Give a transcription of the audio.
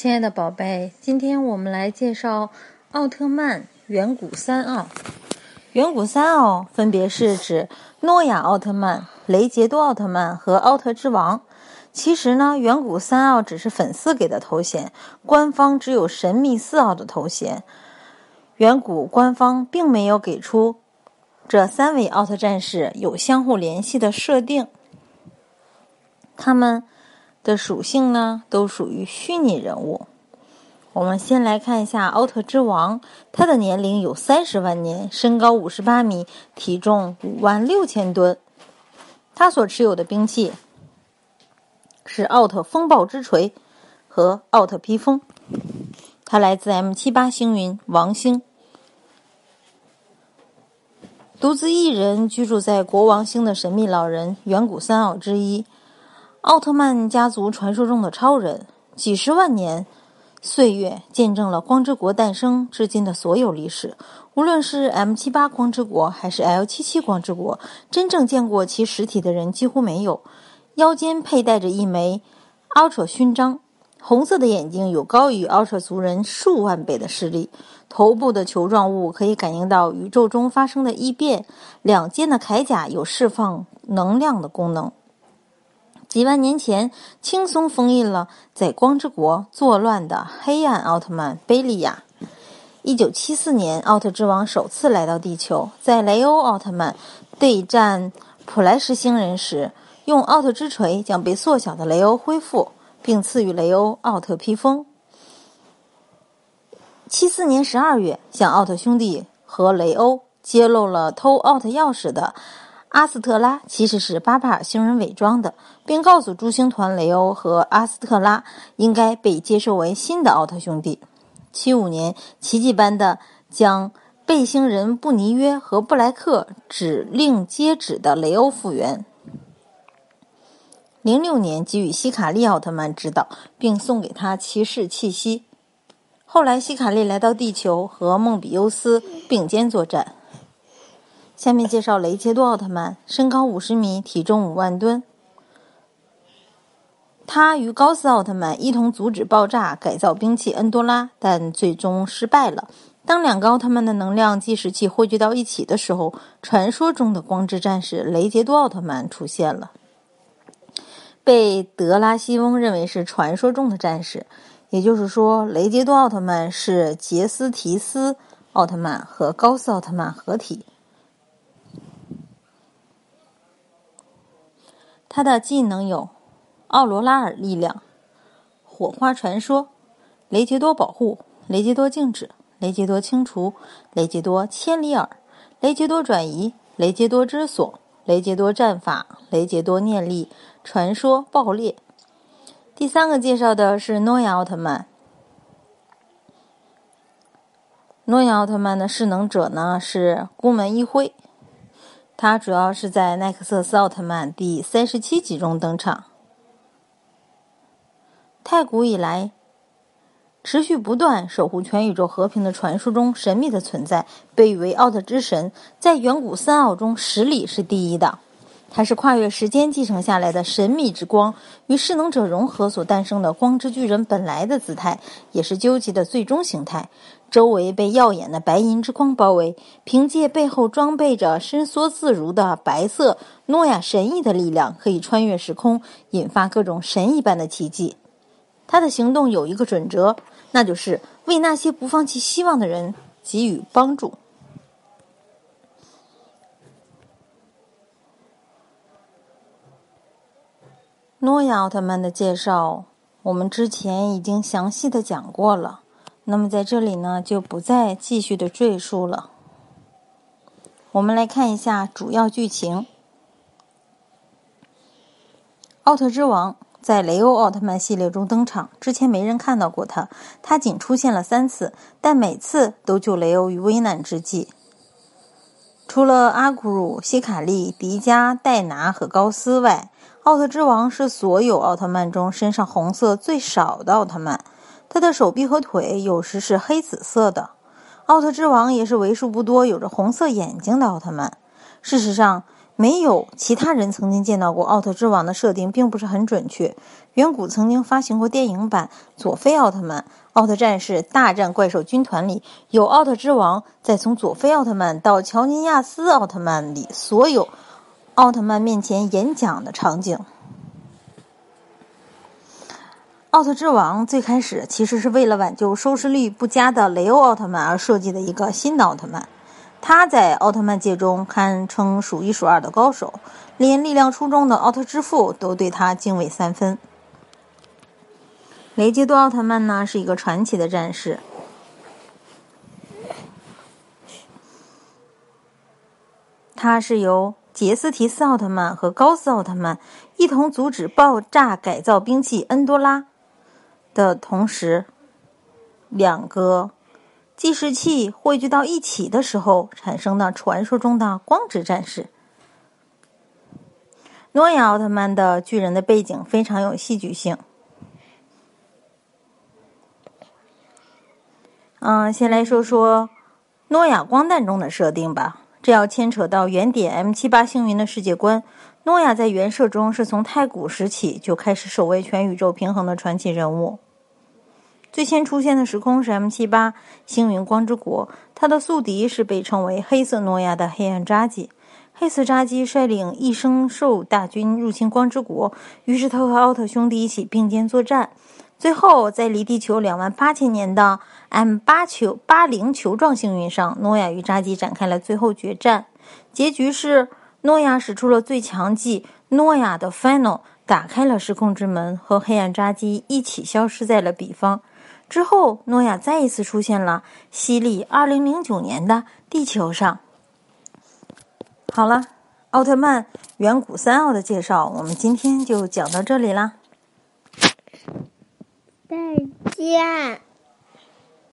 亲爱的宝贝，今天我们来介绍奥特曼远古三奥。远古三奥分别是指诺亚奥特曼、雷杰多奥特曼和奥特之王。其实呢，远古三奥只是粉丝给的头衔，官方只有神秘四奥的头衔。远古官方并没有给出这三位奥特战士有相互联系的设定。他们。的属性呢，都属于虚拟人物。我们先来看一下奥特之王，他的年龄有三十万年，身高五十八米，体重五万六千吨。他所持有的兵器是奥特风暴之锤和奥特披风。他来自 M 七八星云王星，独自一人居住在国王星的神秘老人，远古三奥之一。奥特曼家族传说中的超人，几十万年岁月见证了光之国诞生至今的所有历史。无论是 M 七八光之国还是 L 七七光之国，真正见过其实体的人几乎没有。腰间佩戴着一枚 Ultra 勋章，红色的眼睛有高于 Ultra 族人数万倍的视力，头部的球状物可以感应到宇宙中发生的异变，两肩的铠甲有释放能量的功能。几万年前，轻松封印了在光之国作乱的黑暗奥特曼贝利亚。一九七四年，奥特之王首次来到地球，在雷欧奥特曼对战普莱什星人时，用奥特之锤将被缩小的雷欧恢复，并赐予雷欧奥特披风。七四年十二月，向奥特兄弟和雷欧揭露了偷奥特钥匙的。阿斯特拉其实是巴巴尔星人伪装的，并告诉诸星团雷欧和阿斯特拉应该被接受为新的奥特兄弟。七五年，奇迹般的将背星人布尼约和布莱克指令接旨的雷欧复原。零六年，给予希卡利奥特曼指导，并送给他骑士气息。后来，希卡利来到地球和梦比优斯并肩作战。下面介绍雷切多奥特曼，身高五十米，体重五万吨。他与高斯奥特曼一同阻止爆炸，改造兵器恩多拉，但最终失败了。当两个奥特曼的能量计时器汇聚到一起的时候，传说中的光之战士雷杰多奥特曼出现了。被德拉西翁认为是传说中的战士，也就是说，雷杰多奥特曼是杰斯提斯奥特曼和高斯奥特曼合体。他的技能有：奥罗拉尔力量、火花传说、雷杰多保护、雷杰多静止、雷杰多清除、雷杰多千里耳、雷杰多转移、雷杰多之锁、雷杰多战法、雷杰多念力、传说爆裂。第三个介绍的是诺亚奥特曼。诺亚奥特曼的势能者呢是孤门一辉。他主要是在奈克瑟斯奥特曼第三十七集中登场。太古以来，持续不断守护全宇宙和平的传说中神秘的存在，被誉为奥特之神，在远古三奥中实力是第一的。它是跨越时间继承下来的神秘之光，与势能者融合所诞生的光之巨人本来的姿态，也是究极的最终形态。周围被耀眼的白银之光包围，凭借背后装备着伸缩自如的白色诺亚神翼的力量，可以穿越时空，引发各种神一般的奇迹。他的行动有一个准则，那就是为那些不放弃希望的人给予帮助。诺亚奥特曼的介绍，我们之前已经详细的讲过了，那么在这里呢，就不再继续的赘述了。我们来看一下主要剧情：奥特之王在雷欧奥特曼系列中登场，之前没人看到过他，他仅出现了三次，但每次都救雷欧于危难之际。除了阿古茹、希卡利、迪迦、戴拿和高斯外，奥特之王是所有奥特曼中身上红色最少的奥特曼，他的手臂和腿有时是黑紫色的。奥特之王也是为数不多有着红色眼睛的奥特曼。事实上，没有其他人曾经见到过奥特之王的设定并不是很准确。远古曾经发行过电影版《佐菲奥特曼：奥特战士大战怪兽军团》里有奥特之王在从佐菲奥特曼到乔尼亚斯奥特曼里所有奥特曼面前演讲的场景。奥特之王最开始其实是为了挽救收视率不佳的雷欧奥特曼而设计的一个新的奥特曼。他在奥特曼界中堪称数一数二的高手，连力量出众的奥特之父都对他敬畏三分。雷杰多奥特曼呢是一个传奇的战士，他是由杰斯提斯奥特曼和高斯奥特曼一同阻止爆炸改造兵器恩多拉的同时，两个。计时器汇聚到一起的时候产生的传说中的光之战士。诺亚奥特曼的巨人的背景非常有戏剧性。嗯，先来说说诺亚光弹中的设定吧。这要牵扯到原点 M 七八星云的世界观。诺亚在原设中是从太古时起就开始守卫全宇宙平衡的传奇人物。最先出现的时空是 M 七八星云光之国，他的宿敌是被称为黑色诺亚的黑暗扎基。黑色扎基率领异生兽大军入侵光之国，于是他和奥特兄弟一起并肩作战。最后，在离地球两万八千年的 M 八球八零球状星云上，诺亚与扎基展开了最后决战。结局是诺亚使出了最强技诺亚的 Final，打开了时空之门，和黑暗扎基一起消失在了彼方。之后，诺亚再一次出现了西历二零零九年的地球上。好了，奥特曼远古三奥的介绍，我们今天就讲到这里啦。再见。